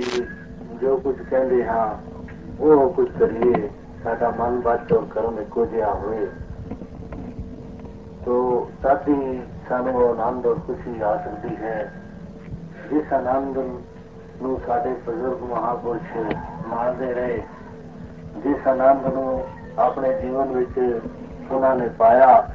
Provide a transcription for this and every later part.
ਅਸੀਂ ਜੋ ਕੁਝ ਕਹਿੰਦੇ ਹਾਂ, ਉਹ ਕੁਝ ਕਰੀਏ, ਸਾਡਾ ਮਨ ਬਚ ਔਰ ਕਰਮ ਇੱਕੋ ਜਿਹਾ ਹੋਵੇ ਤੋ ਸਾਡੀ ਸਾਨੂੰ ਆਨੰਦ ਔਰ ਖੁਸ਼ੀ ਆ ਸਕਦੀ ਹੈ। ਜਿਸ ਆਨੰਦ ਨੂੰ ਸਾਡੇ ਬਜ਼ੁਰਗ ਮਹਾਪੁਰਸ਼ ਮਾਣਦੇ ਰਹੇ, ਜਿਸ ਆਨੰਦ ਨੂੰ ਆਪਣੇ ਜੀਵਨ ਵਿੱਚ ਉਹਨਾਂ ਨੇ ਪਾਇਆ,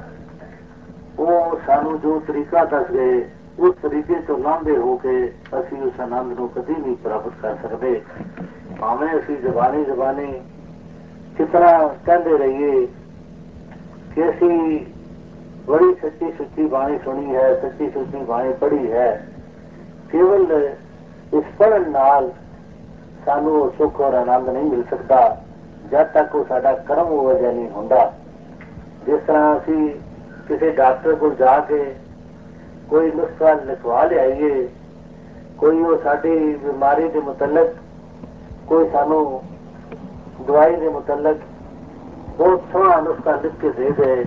ਉਹ ਸਾਨੂੰ ਜੋ ਤਰੀਕਾ ਦੱਸ ਗਏ ਉਸ ਤਰੀਕੇ ਤੋਂ ਲਾਂਭੇ ਹੋ ਕੇ ਅਸੀਂ ਉਸ ਆਨੰਦ ਨੂੰ ਕਦੀ ਨਹੀਂ ਪ੍ਰਾਪਤ ਕਰ ਸਕਦੇ। ਭਾਵੇਂ ਅਸੀਂ ਜ਼ਬਾਨੀ ਜ਼ਬਾਨੀ ਕਿਤਨਾ ਕਹਿੰਦੇ ਰਹੀਏ ਕਿ ਅਸੀਂ ਬੜੀ ਸੱਚੀ ਸੁੱਚੀ ਬਾਣੀ ਸੁਣੀ ਹੈ, ਸੱਚੀ ਸੁੱਚੀ ਬਾਣੀ ਪੜ੍ਹੀ ਹੈ। ਕੇਵਲ ਇਸ ਪੜ੍ਹਨ ਨਾਲ ਸਾਨੂੰ ਉਹ ਸੁੱਖ ਔਰ ਆਨੰਦ ਨਹੀਂ ਮਿਲ ਸਕਦਾ, ਜਦ ਤੱਕ ਉਹ ਸਾਡਾ ਕਰਮ ਉਹ ਵਜ੍ਹਾ ਨਹੀਂ ਹੁੰਦਾ। ਜਿਸ ਤਰ੍ਹਾਂ ਅਸੀਂ ਕਿਸੇ ਡਾਕਟਰ ਕੋਲ ਜਾ ਕੇ ਕੋਈ ਨੁਸਖਾ ਲਿਖਵਾ ਲਿਆਈਏ ਕੋਈ ਉਹ ਸਾਡੀ ਬਿਮਾਰੀ ਦੇ ਮੁਤਲਕ ਕੋਈ ਸਾਨੂੰ ਦਵਾਈ ਦੇ ਮੁਤਲਕ ਬਹੁਤ ਸੋਹਣਾ ਨੁਸਖਾ ਲਿਖ ਕੇ ਦੇ ਦੇ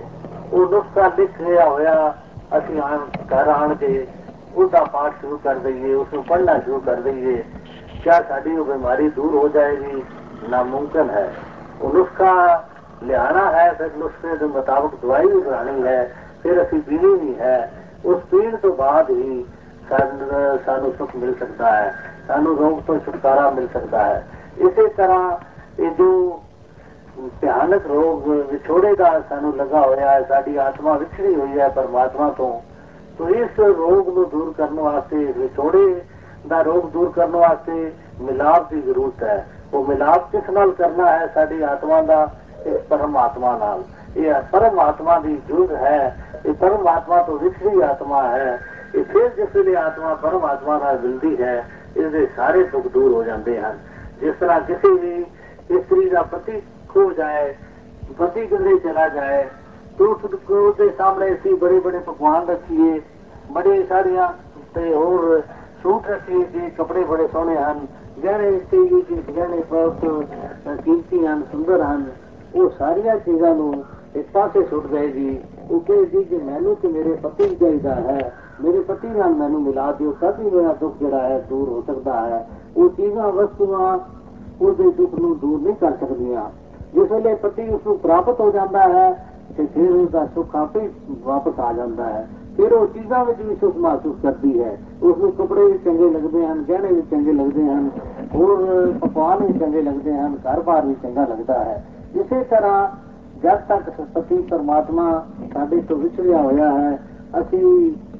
ਉਹ ਨੁਸਖਾ ਲਿਖ ਰਿਹਾ ਹੋਇਆ ਅਸੀਂ ਆਣ ਘਰ ਆਣ ਕੇ ਉਹਦਾ ਪਾਠ ਸ਼ੁਰੂ ਕਰ ਦਈਏ ਉਸ ਨੂੰ ਪੜ੍ਹਨਾ ਸ਼ੁਰੂ ਕਰ ਦਈਏ ਕਿਆ ਸਾਡੀ ਉਹ ਬਿਮਾਰੀ ਦੂਰ ਹੋ ਜਾਏਗੀ ਨਾਮੁਮਕਿਨ ਹੈ ਉਹ ਨੁਸਖਾ ਲਿਆਣਾ ਹੈ ਫਿਰ ਨੁਸਖੇ ਦੇ ਮੁਤਾਬਕ ਦਵਾਈ ਵੀ ਬਣਾਣੀ ਹੈ ਫਿਰ ਅਸੀਂ ਪੀਣੀ ਵੀ ਹੈ ਉਸ ਪੀਣ ਤੋਂ ਬਾਅਦ ਹੀ ਸਾਨੂੰ ਸੁਖ ਮਿਲ ਸਕਦਾ ਹੈ। ਸਾਨੂੰ ਰੋਗ ਤੋਂ ਛੁਟਕਾਰਾ ਮਿਲ ਸਕਦਾ ਹੈ। ਇਸੇ ਤਰ੍ਹਾਂ ਇਹ ਜੋ ਭਿਆਨਕ ਰੋਗ ਵਿਛੋੜੇ ਦਾ ਸਾਨੂੰ ਲੱਗਾ ਹੋਇਆ ਹੈ, ਸਾਡੀ ਆਤਮਾ ਵਿਛੜੀ ਹੋਈ ਹੈ ਪਰਮਾਤਮਾ ਤੋਂ, ਤੋ ਇਸ ਰੋਗ ਨੂੰ ਦੂਰ ਕਰਨ ਵਾਸਤੇ, ਵਿਛੋੜੇ ਦਾ ਰੋਗ ਦੂਰ ਕਰਨ ਵਾਸਤੇ ਮਿਲਾਪ ਦੀ ਜ਼ਰੂਰਤ ਹੈ। ਉਹ ਮਿਲਾਪ ਕਿਸ ਨਾਲ ਕਰਨਾ ਹੈ? ਸਾਡੀ ਆਤਮਾ ਦਾ ਇਸ ਪਰਮਾਤਮਾ ਨਾਲ। ਇਹ ਪਰਮਾਤਮਾ ਦੀ ਜੁਗ ਹੈ ਇਹ ਪਰਮਾਤਮਾ ਤੋਂ ਵਿਛੜੀ ਆਤਮਾ ਹੈ ਇਹ ਫਿਰ ਜਿਸ ਵੇਲੇ ਆਤਮਾ ਪਰਮਾਤਮਾ ਨਾਲ ਮਿਲਦੀ ਹੈ ਇਹਦੇ ਸਾਰੇ ਦੁੱਖ ਦੂਰ ਹੋ ਜਾਂਦੇ ਹਨ ਜਿਸ ਤਰ੍ਹਾਂ ਕਿਸੇ ਵੀ ਇਸਤਰੀ ਦਾ ਪਤੀ ਖੋ ਜਾਏ ਪਤੀ ਕਿਧਰੇ ਚਲਾ ਜਾਏ तो उसके सामने ਅਸੀਂ ਬੜੇ ਬੜੇ ਪਕਵਾਨ ਰੱਖੀਏ ਬੜੇ ਸਾਰੀਆਂ ਤੇ ਹੋਰ ਸੂਟ ਰੱਖੀਏ ਜੀ ਕੱਪੜੇ ਬੜੇ ਸੋਹਣੇ ਹਨ ਗਹਿਣੇ ਤੇ ਜੀ ਗਹਿਣੇ ਬਹੁਤ ਕੀਮਤੀ ਹਨ ਸੁੰਦਰ ਹਨ ਉਹ ਸਾਰੀਆਂ ਚੀਜ਼ਾਂ ਨੂੰ ਇੱਕ ਪਾਸੇ ਸੁੱਟ ਗਏ ਜੀ। ਉਹ ਕਹੇ ਜੀ ਕਿ ਮੈਨੂੰ ਤੇ ਮੇਰੇ ਪਤੀ ਚਾਹੀਦਾ ਹੈ, ਮੇਰੇ ਪਤੀ ਨਾਲ ਮੈਨੂੰ ਮਿਲਾ ਦਿਓ ਤਦ ਹੀ ਮੇਰਾ ਦੁੱਖ ਜਿਹੜਾ ਹੈ ਦੂਰ ਹੋ ਸਕਦਾ ਹੈ। ਉਹ ਚੀਜ਼ਾਂ, ਵਸਤੂਆਂ, ਉਹਦੇ ਦੁੱਖ ਨੂੰ ਦੂਰ ਨਹੀਂ ਕਰ ਸਕਦੀਆਂ। ਜਿਸ ਵੇਲੇ ਪਤੀ ਉਸ ਨੂੰ ਪ੍ਰਾਪਤ ਹੋ ਜਾਂਦਾ ਹੈ, ਤੇ ਫਿਰ ਉਹਦਾ ਸੁੱਖ ਆਪੇ ਵਾਪਸ ਆ ਜਾਂਦਾ ਹੈ। ਫਿਰ ਉਹ ਚੀਜ਼ਾਂ ਵਿੱਚ ਵੀ ਸੁੱਖ ਮਹਿਸੂਸ ਕਰਦੀ ਹੈ। ਉਸ ਨੂੰ ਕੱਪੜੇ ਵੀ ਚੰਗੇ ਲੱਗਦੇ ਹਨ, ਗਹਿਣੇ ਵੀ ਚੰਗੇ ਲੱਗਦੇ ਹਨ, ਹੋਰ ਪਕਵਾਨ ਵੀ ਚੰਗੇ ਲੱਗਦੇ ਹਨ, ਘਰ-ਬਾਰ ਵੀ ਚੰਗਾ ਲੱਗਦਾ ਹੈ। ਇਸੇ ਤਰ੍ਹਾਂ ਜਦ ਤੱਕ ਸਤੀ ਪਰਮਾਤਮਾ ਸਾਡੇ ਤੋਂ ਵਿਛੜਿਆ ਹੋਇਆ ਹੈ, ਅਸੀਂ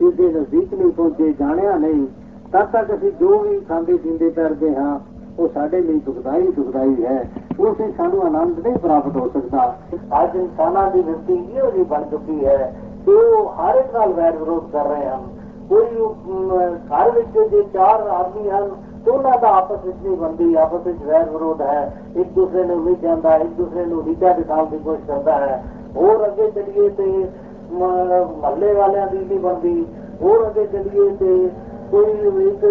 ਇਹਦੇ ਨਜ਼ਦੀਕ ਨਹੀਂ ਪਹੁੰਚੇ, ਜਾਣਿਆ ਨਹੀਂ, ਤਦ ਤੱਕ ਅਸੀਂ ਜੋ ਵੀ ਖਾਂਦੇ ਪੀਂਦੇ ਕਰਦੇ ਹਾਂ, ਉਹ ਸਾਡੇ ਲਈ ਦੁਖਦਾਈ ਦੁਖਦਾਈ ਹੈ। ਉਸ ਵਿੱਚ ਸਾਨੂੰ ਆਨੰਦ ਨਹੀਂ ਪ੍ਰਾਪਤ ਹੋ ਸਕਦਾ। ਅੱਜ ਇਨਸਾਨਾਂ ਦੀ ਵਿਰਤੀ ਇਹੋ ਜਿਹੀ ਬਣ ਚੁੱਕੀ ਹੈ ਕਿ ਉਹ ਹਰ ਇੱਕ ਨਾਲ ਵੈਰ ਵਿਰੋਧ ਕਰ ਰਹੇ ਹਨ। ਕੋਈ ਘਰ ਵਿੱਚ ਜੇ ਚਾਰ ਆਦਮੀ ਹਨ ਤੇ ਉਹਨਾਂ ਦਾ ਆਪਸ ਵਿੱਚ ਨਹੀਂ ਬੰਦੀ ਆਪਸ ਵਿੱਚ ਵੈਰ ਵਿਰੋਧ ਹੈ। ਇੱਕ ਦੂਸਰੇ ਨੂੰ ਨਹੀਂ ਜਾਂਦਾ, ਇੱਕ ਦੂਸਰੇ ਨੂੰ ਨੀਚਾ ਦਿਖਾਉਣ ਦੀ ਕੋਸ਼ਿਸ਼ ਕਰਦਾ ਹੈ। ਹੋਰ ਅੱਗੇ ਚੱਲੀਏ ਤੇ ਮਹੱਲੇ ਵਾਲਿਆਂ ਦੀ ਨਹੀਂ ਬੰਦੀ ਹੋਰ ਅੱਗੇ ਚੱਲੀਏ ਤੇ ਕੋਈ ਇੱਕ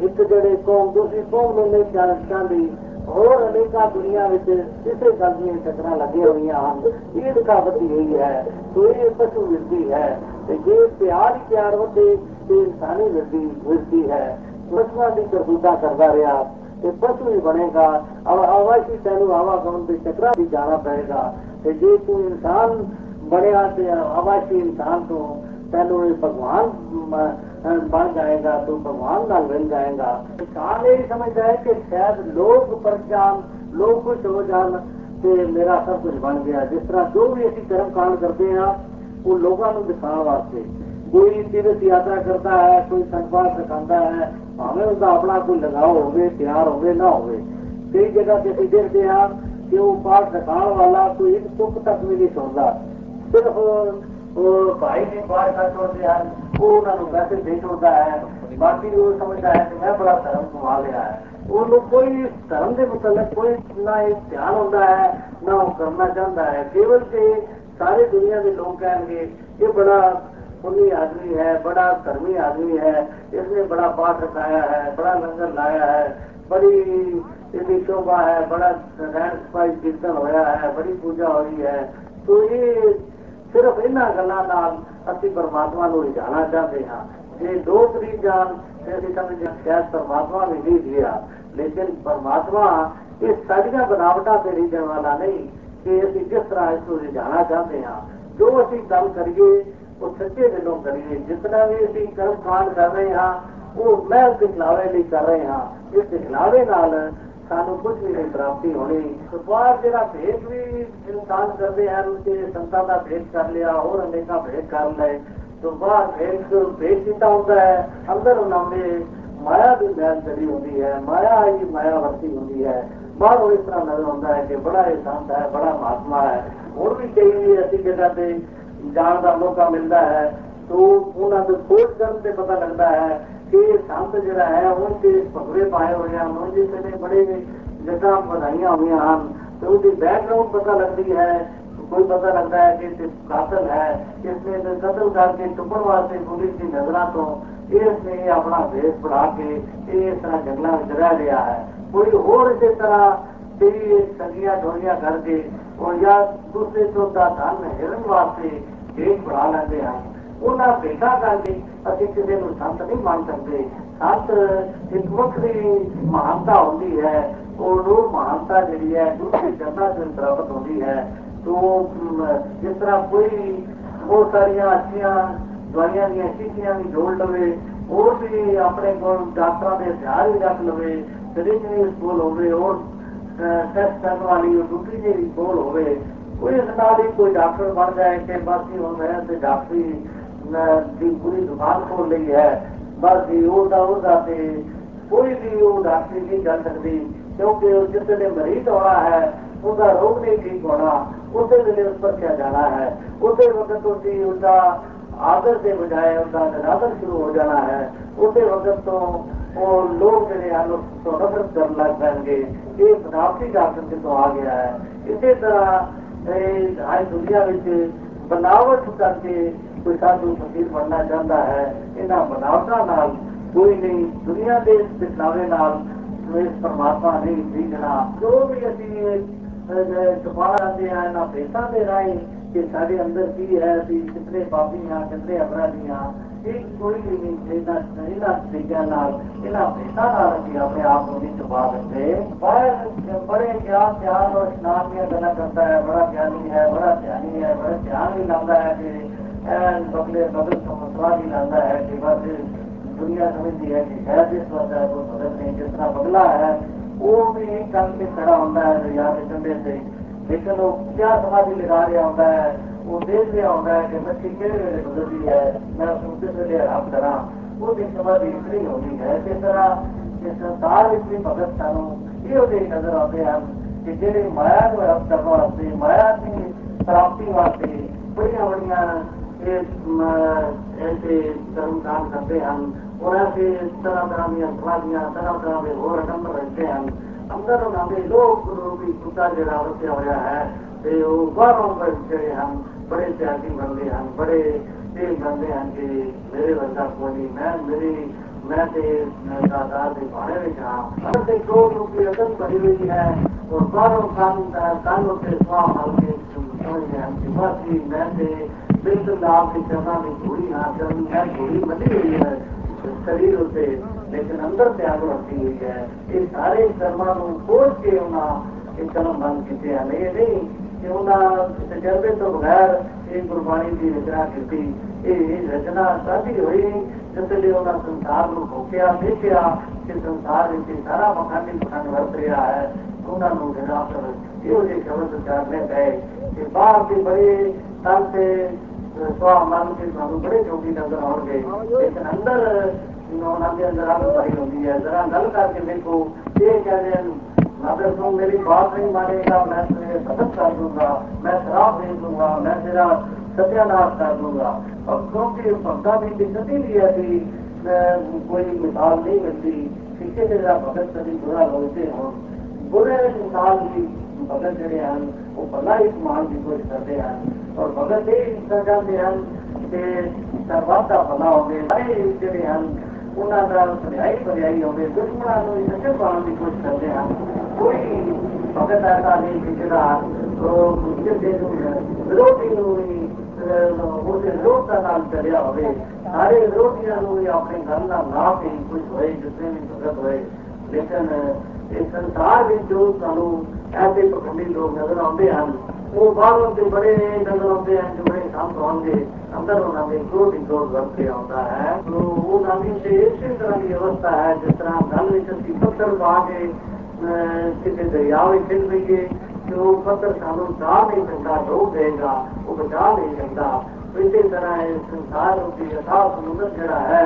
ਇੱਕ ਜਿਹੜੇ ਕੌਮ, ਦੂਸਰੀ ਕੌਮ ਨੂੰ ਨਹੀਂ ਚਾਹੁੰਦੀ ਹੋਰ ਅਨੇਕਾਂ ਦੁਨੀਆ ਵਿੱਚ ਕਿਸੇ ਗੱਲ ਦੀਆਂ ਟਕਰਾਂ ਲੱਗੀਆਂ ਹੋਈਆਂ ਹਨ। ਇਹ ਦਿਖਾਵਤੀ ਹੋਈ ਹੈ। ਸੋ ਇਹ ਪਸ਼ੂ ਵਿਰਦੀ ਹੈ। ਤੇ ਜੇ ਪਿਆਰ ਹੀ ਪਿਆਰ ਵਧੇ, ਤੇ ਇਨਸਾਨੀ ਵਿਰਦੀ ਵਿਰਦੀ ਹੈ। ਪਸ਼ੂਆਂ ਦੀ ਕਰਤੂਤਾ ਕਰਦਾ ਰਿਹਾ ਤੇ ਪਸ਼ੂ ਹੀ ਬਣੇਗਾ ਆਵਾਸ਼ੀ ਤੈਨੂੰ ਆਵਾ ਗਾਉਣ ਦੇ ਚੱਕਰਾਂ ਵੀ ਜਾਣਾ ਪਏਗਾ ਤੇ ਜੇ ਤੂੰ ਇਨਸਾਨ ਬਣਿਆ ਤੇ ਆਵਾਸ਼ੀ ਇਨਸਾਨ ਤੋਂ ਤੈਨੂੰ ਇਹ ਭਗਵਾਨ ਬਣ ਜਾਏਗਾ ਤੂੰ ਭਗਵਾਨ ਨਾਲ ਮਿਲ ਜਾਏਗਾ ਇਨਸਾਨ ਇਹ ਸਮਝਦਾ ਹੈ ਕਿ ਸ਼ਾਇਦ ਲੋਕ ਪਰਜਾਨ ਲੋਕ ਖੁਸ਼ ਹੋ ਜਾਣ ਤੇ ਮੇਰਾ ਸਭ ਕੁਝ ਬਣ ਗਿਆ ਜਿਸ ਤਰ੍ਹਾਂ ਜੋ ਵੀ ਅਸੀਂ ਕਰਮ ਕਾਂਡ ਕਰਦੇ ਹਾਂ ਉਹ ਲੋਕਾਂ ਨੂੰ ਦਿਖਾਉਣ ਵਾਸਤੇ कोई तीर्थ यात्रा करता है, कोई संकवास रखाता है हमें उसका अपना कोई लगाव होवे, प्यार होवे, ना होवे। कई जगह जैसे देख दिया कि वो पाठ रखाण वाला कोई एक सुख तक भी नहीं छोड़ता। सिर्फ़ भाई ने बाहर का छोड़ दिया वो उन्होंने पैसे दे छोड़ता है, बाकी वो समझता है कि मैं बड़ा धर्म कमा लिया है। वो कोई धर्म के मुतलक कोई ना एक ध्यान होता है, ना वो करना चाहता है। केवल के सारी दुनिया के लोग कहेंगे, ये बड़ा पुण्य आदमी है, बड़ा धर्मी आदमी है, इसने बड़ा पाठ रखाया है, बड़ा लंगर लाया है, बड़ी शोभा है, बड़ा रहन सफ़ाई कीर्तन होया है, बड़ी पूजा हो रही है। तो ये सिर्फ़ इन गलों असि परमात्मा को जाना चाहते हाँ। जे दो तरीक जान तो असं समझ शायद परमात्मा ने नहीं दिया। लेकिन परमात्मा ये सारिया बनावटा से रिझन वाला नहीं, कि अभी जिस तरह इसको रिझाना चाहते हाँ। जो अभी गल करिए ਉਹ ਸੱਚੇ ਦਿਲੋਂ ਕਰੀਏ ਜਿਤਨਾ ਵੀ ਅਸੀਂ ਕਰਮ ਕਾਂਡ ਕਰ ਰਹੇ ਹਾਂ, ਉਹ ਮਹਿਲ ਦਿਖਲਾਵੇ ਲਈ ਕਰ ਰਹੇ ਹਾਂ। ਇਸ ਦਿਖਲਾਵੇ ਨਾਲ ਸਾਨੂੰ ਕੁਝ ਵੀ ਨਹੀਂ ਪ੍ਰਾਪਤੀ ਹੋਣੀ। ਬਾਹਰ ਜਿਹੜਾ ਭੇਦ ਵੀ ਇਨਸਾਨ ਕਰਦੇ ਹਨ ਕਿ ਸੰਤਾਂ ਦਾ ਭੇਦ ਕਰ ਲਿਆ, ਹੋਰ ਅਨੇਕਾਂ ਭੇਦ ਕਰ ਲਏ। ਤੋਂ ਬਾਹਰ ਭੇਦ ਭੇਦ ਕੀਤਾ ਹੁੰਦਾ ਹੈ। ਅੰਦਰ ਉਹਨਾਂ ਦੇ ਮਾਇਆ ਦੀ ਮੈਲ ਚੜੀ ਹੁੰਦੀ ਹੈ। ਮਾਇਆ ਹੀ ਮਾਇਆ ਵਰਤੀ ਹੁੰਦੀ ਹੈ। ਬਾਹਰੋਂ ਇਸ ਤਰ੍ਹਾਂ ਨਜ਼ਰ ਆਉਂਦਾ ਹੈ ਕਿ ਬੜਾ ਇਹ ਸੰਤ ਹੈ, ਬੜਾ ਮਹਾਤਮਾ ਹੈ। ਹੋਰ ਵੀ ਕਈ ਐਸੀ ਜਗ੍ਹਾ ਤੇ ਜਾਣ ਦਾ ਮੌਕਾ ਮਿਲਦਾ ਹੈ ਤੋਂ ਉਹਨਾਂ ਨੂੰ ਖੋਜ ਕਰਨ ਤੇ ਪਤਾ ਲੱਗਦਾ ਹੈ ਕਿ ਇਹ ਸੰਤ ਜਿਹੜਾ ਹੈ ਉਹ ਤੇ ਭਗਵੇ ਪਾਏ ਹੋਏ ਹਨ ਉਹ ਜਿਸ ਨੇ ਬੜੇ ਜਗ੍ਹਾ ਵਧਾਈਆਂ ਹੋਈਆਂ ਹਨ ਤੇ ਉਹਦੀ ਬੈਕਗ੍ਰਾਉਂਡ ਪਤਾ ਲੱਗਦੀ ਹੈ ਕੋਈ ਪਤਾ ਲੱਗਦਾ ਹੈ ਕਿ ਇਹ ਕਾਤਲ ਹੈ ਇਸ ਨੇ ਤੇ ਕਤਲ ਕਰਕੇ ਟੁੱਟਣ ਵਾਸਤੇ ਪੁਲਿਸ ਦੀ ਨਜ਼ਰਾਂ ਤੋਂ ਇਸ ਨੇ ਆਪਣਾ ਵੇਸ ਬਣਾ ਕੇ ਇਹ ਇਸ ਤਰ੍ਹਾਂ ਜੰਗਲਾਂ ਵਿੱਚ ਰਹਿ ਰਿਹਾ ਹੈ ਕੋਈ ਹੋਰ ਇਸੇ ਤਰ੍ਹਾਂ ਕਈ ਉਹ ਜਾਂ ਦੂਸਰੇ ਤੋਂ ਦਾ ਧਨ ਹਿਰਨ ਵਾਸਤੇ ਦੇਖ ਬਣਾ ਲੈਂਦੇ ਹਨ ਉਹਨਾਂ ਭੇਟਾ ਕਰਕੇ ਅਸੀਂ ਕਿਸੇ ਨੂੰ ਸੰਤ ਨਹੀਂ ਮੰਨ ਸਕਦੇ। ਸੰਤ ਇੱਕ ਵੱਖਰੀ ਮਹਾਨਤਾ ਹੁੰਦੀ ਹੈ ਉਹ ਨੂੰ ਮਹਾਨਤਾ ਜਿਹੜੀ ਹੈ, ਦੂਸਰੇ ਜਨਤਾ ਤੋਂ ਪ੍ਰਾਪਤ ਹੁੰਦੀ ਹੈ। ਤੋਂ ਜਿਸ ਤਰ੍ਹਾਂ ਕੋਈ ਬਹੁਤ ਸਾਰੀਆਂ ਅੱਛੀਆਂ ਦਵਾਈਆਂ ਦੀਆਂ ਸ਼ੀਸ਼ੀਆਂ ਵੀ ਜੋੜ ਲਵੇ, ਹੋਰ ਵੀ ਆਪਣੇ ਕੋਲ ਡਾਕਟਰਾਂ ਦੇ ਹਥਿਆਰ ਵੀ ਰੱਖ ਲਵੇ ਸਰੀਰ ਵੀ ਕੋਲ ਹੋਵੇ ਹੋਰ ਟੈਸਟ ਕਰਨ ਵਾਲੀ ਉਹ ਦੂਸਰੀ ਜਿਹੜੀ ਕੋਲ ਹੋਵੇ, ਕੋਈ ਇਸ ਨਾਲ ਹੀ ਕੋਈ ਡਾਕਟਰ ਬਣ ਜਾਏ ਕਿ ਬਸ ਹੀ ਹੁਣ ਮੈਂ ਤੇ ਡਾਕਟਰੀ ਦੀ ਪੂਰੀ ਦੁਕਾਨ ਖੋਲ ਲਈ ਹੈ, ਬਸ ਹੀ ਉਹਦਾ ਉਹਦਾ ਤੇ ਕੋਈ ਵੀ ਉਹ ਡਾਕਟਰੀ ਨਹੀਂ ਕਰ ਸਕਦੀ, ਕਿਉਂਕਿ ਉਹ ਜਿਸ ਵੇਲੇ ਮਰੀਜ਼ ਆਉਣਾ ਹੈ, ਉਹਦਾ ਰੋਗ ਨਹੀਂ ਠੀਕ ਹੋਣਾ ਉਸੇ ਵੇਲੇ ਉਸ ਪਰ ਕਿਆ ਜਾਣਾ ਹੈ? ਉਸੇ ਵਕਤ ਤੁਸੀਂ ਉਹਦਾ ਆਦਰ ਦੇ ਬਜਾਏ ਉਹਦਾ ਨਿਰਾਦਰ ਸ਼ੁਰੂ ਹੋ ਜਾਣਾ ਹੈ ਉਸੇ ਵਕਤ ਤੋਂ ਉਹ ਲੋਕ ਜਿਹੜੇ ਹਨ ਉਸ ਤੋਂ ਨਫ਼ਰਤ ਕਰਨ ਲੱਗ ਪੈਣਗੇ ਇਹ ਬਨਾਵਟੀ ਡਾਕਟਰ ਕਿਤੋਂ ਆ ਗਿਆ ਹੈ ਇਸੇ ਤਰ੍ਹਾਂ ਇਹ ਅੱਜ ਦੁਨੀਆ ਵਿੱਚ ਬਨਾਵਟ ਕਰਕੇ ਕੋਈ ਸਾਧੂ ਫਕੀਰ ਬਣਨਾ ਚਾਹੁੰਦਾ ਹੈ ਇਹਨਾਂ ਬਨਾਵਟਾਂ ਨਾਲ ਕੋਈ ਨਹੀਂ ਦੁਨੀਆ ਦੇ ਦਿਖਾਵੇ ਨਾਲ ਇਸ ਪਰਮਾਤਮਾ ਨਹੀਂ ਦੀਜਣਾ ਜੋ ਵੀ ਅਸੀਂ ਚੁਪਾ ਲੈਂਦੇ ਆ ਇਹਨਾਂ ਭੇਸਾਂ ਦੇ ਰਾਹੀਂ ਕਿ ਸਾਡੇ ਅੰਦਰ ਕੀ ਹੈ ਅਸੀਂ ਕਿੰਨੇ ਪਾਪੀ ਹਾਂ ਕਿੰਨੇ ਅਪਰਾਧੀ ਹਾਂ એક કોઈની જેના શરીરના જગ્યાના એના ભેટાના નથી આપણે આપણને છુપાવ છે पर बड़े ज्ञान ध्यान और स्नान में गला करता है, बड़ा ज्ञानी है, बड़ा ध्यानी है, बड़ा ध्यान भी लाता है कि बगले बगल का मसला भी लाता है कि बस दुनिया समझती है कि शायद इस बंदा है वो बदल नहीं जितना बगला है, वो भी एक टंग पे खड़ा होता है दरिया के कंधे से। लेकिन वो क्या समाधि लगा रहा होता है ਲੇਕਿਨ ਉਹ ਕਿਆ ਸਮਾਧੀ ਲਗਾ ਰਿਹਾ ਹੁੰਦਾ ਹੈ ਉਹ ਦੇਖ ਰਿਹਾ ਹੁੰਦਾ ਹੈ ਕਿ ਮੱਛੀ ਕਿਹੜੇ ਵੇਲੇ ਗੁਜ਼ਰਦੀ ਹੈ ਮੈਂ ਉਸ ਨੂੰ ਕਿਸ ਵੇਲੇ ਆਰਾਮ ਕਰਾਂ ਉਹਦੀ ਸਮਾਧੀ ਇਤਨੀ ਹੁੰਦੀ ਹੈ ਇਸ ਤਰ੍ਹਾਂ ਕਿ ਸੰਸਾਰ ਵਿੱਚ ਵੀ ਭਗਤ ਸਾਨੂੰ ਇਹ ਉਹਦੇ ਨਜ਼ਰ ਆਉਂਦੇ ਹਨ ਕਿ ਜਿਹੜੇ ਮਾਇਆ ਨੂੰ ਰੱਬ ਕਰਨ ਵਾਸਤੇ ਮਾਇਆ ਦੀ ਪ੍ਰਾਪਤੀ ਵਾਸਤੇ ਬੜੀਆਂ ਬੜੀਆਂ ਇਹ ਐਸੇ ਕਰਮ ਕਾਂਡ ਕਰਦੇ ਹਨ ਔਰ ਐਸੇ ਤਰ੍ਹਾਂ ਤਰ੍ਹਾਂ ਦੀਆਂ ਸਮਾਧੀਆਂ ਤਰ੍ਹਾਂ ਤਰ੍ਹਾਂ ਦੇ ਹੋਰ ਅਡੰਬਰ ਰਹਿੰਦੇ ਹਨ ਅੰਦਰ ਉਹਨਾਂ ਦੇ ਲੋਕ ਰੂਪੀ ਕੁੱਤਾ ਜਿਹੜਾ ਵਸਿਆ ਹੋਇਆ ਹੈ ਤੇ ਉਹ ਬਾਹਰੋਂ ਜਿਹੜੇ ਹਨ बड़े त्यागी बंदे हैं, बड़े तीन बंदे हैं कि मेरे बंदा कोनी मैं मेरी, मैं ते दादार दे भाड़े में जा अगर ते दो रूपी रकम भरी हुई है, और बारह कान कानों के स्वाम हल के समझ गए हम कि बस ही मैं ते बिल्कुल तो आपकी चरणा में धूड़ी ना हाँ, चल मैं धूड़ी बनी हुई है शरीर होते लेकिन अंदर त्याग रखी हुई है। ये सारे कर्मा को खोज के होना एक कर्म बंद किए नहीं। ਹਨ ਇਹ ਨਹੀਂ ਕਿ ਉਹਨਾਂ ਤਜਰਬੇ ਤੋਂ ਬਗੈਰ ਇਹ ਗੁਰਬਾਣੀ ਦੀ ਰਚਨਾ ਕੀਤੀ ਇਹ ਰਚਨਾ ਸਾਡੀ ਹੋਈ ਜਿਸ ਲਈ ਉਹਨਾਂ ਸੰਸਾਰ ਨੂੰ ਭੋਗਿਆ ਦੇਖਿਆ ਕਿ ਸੰਸਾਰ ਵਿੱਚ ਸਾਰਾ ਮਖਾਨੀ ਮਖਾਨ ਵਰਤ ਰਿਹਾ ਹੈ ਉਹਨਾਂ ਨੂੰ ਨਿਰਾਸ਼ਰ ਇਹੋ ਜਿਹੇ ਸ਼ਬਦ ਚਾਰਨੇ ਪਏ ਕਿ ਬਾਹਰ ਦੀ ਬੜੀ ਤਨ ਤੇ ਸਵਾਹ ਮੰਨ ਕੇ ਤੁਹਾਨੂੰ ਬੜੇ ਜੋਗੀ ਨਜ਼ਰ ਆਉਣਗੇ ਲੇਕਿਨ ਅੰਦਰ ਉਹਨਾਂ ਦੇ ਅੰਦਰ ਅੱਗ ਭਰੀ ਹੁੰਦੀ ਹੈ ਜ਼ਰਾ ਗੱਲ ਕਰਕੇ ਦੇਖੋ ਇਹ ਕਹਿੰਦੇ ਹਨ अगर तुम मेरी बात नहीं मानेगा, मैं तुझे खत्म कर दूँगा, मैं शराब दे दूँगा, मैं तेरा सत्यानाश कर दूँगा। और क्योंकि भक्ता की दिक्कत ही नहीं ऐसी कोई मिसाल नहीं मिलती, किसी ने भगत कभी बुरा लोगते हो। बुरे इंसान की भगत जड़े हैं, वो भला ही कमान की कोशिश करते हैं। और भगत ये इतना चाहते हैं कि सर्वात का भला होवे जड़े हैं। ਉਹਨਾਂ ਦਾ ਭਲਾਈ ਭਲਾਈ ਹੋਵੇ ਦੁਸ਼ਮਣਾਂ ਨੂੰ ਨਸ਼ਰ ਪਾਉਣ ਦੀ ਕੋਸ਼ਿਸ਼ ਕਰਦੇ ਹਾਂ। ਕੋਈ ਭਗਤ ਐਸਾ ਨਹੀਂ ਕਿ ਜਿਹੜਾ ਉਹ ਮੁਸ਼ਕਿਲ ਦੇ ਨੂੰ ਵਿਰੋਧੀ ਨੂੰ ਵੀ ਉਹਦੇ ਵਿਰੋਧ ਦਾ ਨਾਲ ਚੜਿਆ ਹੋਵੇ। ਸਾਰੇ ਵਿਰੋਧੀਆਂ ਨੂੰ ਵੀ ਆਪਣੀ ਗੱਲ ਦਾ ਨਾ ਵੀ ਕੁਝ ਹੋਏ ਜਿਸਨੇ ਵੀ ਭਗਤ ਹੋਏ। ਲੇਕਿਨ ਇਹ ਸੰਸਾਰ ਵਿੱਚ ਜੋ ਸਾਨੂੰ ਐਸੇ ਪਖੰਡੀ ਲੋਕ ਨਜ਼ਰ ਆਉਂਦੇ ਹਨ Through all of the body, none of the antibody comes on the अंदर होना भी जो निचोड़ गर्भ से होता है। तो वो नानी से एक से तरह की व्यवस्था है जिस तरह नानी से दीपक कर आगे किसी दरिया में खिल रही है जो पत्थर कानून डाल नहीं सकता रोक देगा वो बचा नहीं सकता। तो तरह संसार समुद्र जड़ा है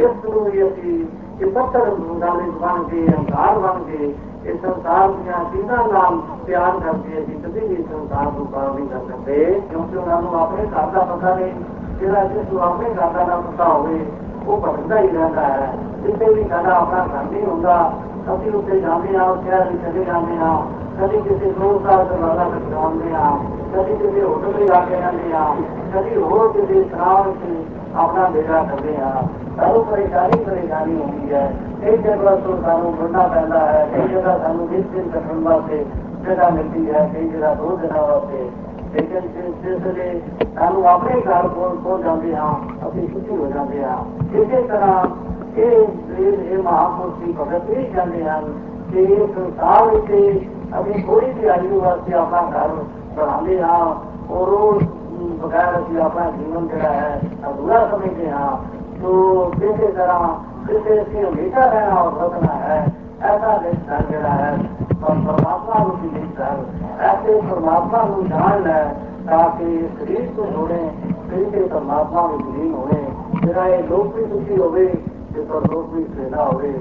इस पत्थर बन के अंधार बन के ਹੰਕਾਰ ਸੰਸਾਰ ਦੀਆਂ ਚੀਜ਼ਾਂ ਨਾਲ ਪਿਆਰ ਕਰਕੇ ਅਸੀਂ ਕਦੇ ਵੀ ਸੰਸਾਰ ਨੂੰ ਪਾਰ ਨਹੀਂ ਕਰ ਸਕਦੇ, ਕਿਉਂਕਿ ਉਹਨਾਂ ਨੂੰ ਆਪਣੇ ਘਰ ਦਾ ਪਤਾ ਨਹੀਂ, ਜਿਹੜਾ ਜਿਸ ਨੂੰ ਆਪਣੇ ਘਰ ਦਾ ਨਾ ਪਤਾ ਹੋਵੇ, ਉਹ ਭਟਕਦਾ ਹੀ ਰਹਿੰਦਾ ਹੈ। ਜਿੱਥੇ ਵੀ ਸਾਡਾ ਆਪਣਾ ਘਰ ਨਹੀਂ ਹੁੰਦਾ, ਅਸੀਂ ਉੱਥੇ ਜਾਂਦੇ ਹਾਂ ਉਸ ਸ਼ਹਿਰ ਵਿੱਚ ਚਲੇ ਜਾਂਦੇ ਹਾਂ, ਕਦੀ ਕਿਸੇ ਦੋਸਤ ਦਾ ਦਰਵਾਜ਼ਾ ਖਟਕਾਉਂਦੇ ਹਾਂ, ਕਦੀ ਕਿਸੇ ਹੋਟਲ ਤੇ ਜਾ ਕੇ ਰਹਿੰਦੇ ਹਾਂ, ਕਦੀ ਹੋਰ ਕਿਸੇ ਥਾਂ ਵਿੱਚ ਆਪਣਾ ਡੇਰਾ ਕਰਦੇ ਹਾਂ। ਸਾਨੂੰ ਪਰੇਸ਼ਾਨੀ ਪਰੇਸ਼ਾਨੀ ਹੁੰਦੀ ਹੈ। ਕਈ ਜਗ੍ਹਾ ਤੋਂ ਸਾਨੂੰ ਮੁੜਨਾ ਪੈਂਦਾ ਹੈ ਕਈ ਜਗ੍ਹਾ ਸਾਨੂੰ ਜਿਸ ਦਿਨ ਕੱਟਣ ਵਾਸਤੇ ਜਗ੍ਹਾ ਮਿਲਦੀ ਹੈ ਕਈ ਜਗ੍ਹਾ ਦੋ ਦਿਨਾਂ ਵਾਸਤੇ ਲੇਕਿਨ ਜਿਸ ਜਿਸ ਵੇਲੇ ਸਾਨੂੰ ਆਪਣੇ ਘਰ ਕੋਲ ਪਹੁੰਚ ਜਾਂਦੇ ਹਾਂ ਅਸੀਂ ਖੁਸ਼ੀ ਹੋ ਜਾਂਦੇ ਹਾਂ ਇਸੇ ਤਰ੍ਹਾਂ ਇਹ ਇਹ ਇਹ ਮਹਾਪੁਰਸ਼ ਦੀ ਭਗਤ ਇਹ ਕਹਿੰਦੇ ਹਨ ਕਿ ਇਹ ਸੰਸਾਰ ਵਿੱਚ ਅਸੀਂ ਥੋੜੀ ਜਿਹੀ ਆਯੂ ਵਾਸਤੇ ਆਪਣਾ ਘਰ ਬਣਾਉਂਦੇ ਹਾਂ ਔਰ ਉਹ ਬਗੈਰ ਅਸੀਂ ਆਪਣਾ ਜੀਵਨ ਜਿਹੜਾ ਹੈ ਅਧੂਰਾ ਸਮਝਦੇ ਹਾਂ ਤੋ ਕਿਸੇ ਤਰ੍ਹਾਂ ਕਿਸੇ ਅਸੀਂ ਹਮੇਸ਼ਾ ਰਹਿਣਾ ਔਰ ਰੁਕਣਾ ਹੈ, ਐਸਾ ਵਿਚਾਰ ਜਿਹੜਾ ਹੈ ਪਰ ਪਰਮਾਤਮਾ ਨੂੰ ਵੀ ਵਿਚਾਰ ਐਸੇ ਪਰਮਾਤਮਾ ਨੂੰ ਜਾਣ ਲੈ, ਤਾਂ ਕਿ ਸਰੀਰ ਤੋਂ ਜੁੜੇ ਸਰੀਰ ਕੇ ਪਰਮਾਤਮਾ ਵਿੱਚ ਲੀਨ ਹੋਵੇ ਜਿਹੜਾ ਇਹ ਲੋਕ ਵੀ ਸੁਖੀ ਹੋਵੇ, ਤੇ ਪਰ ਲੋਕ ਵੀ ਸੇਨਾ ਹੋਵੇ।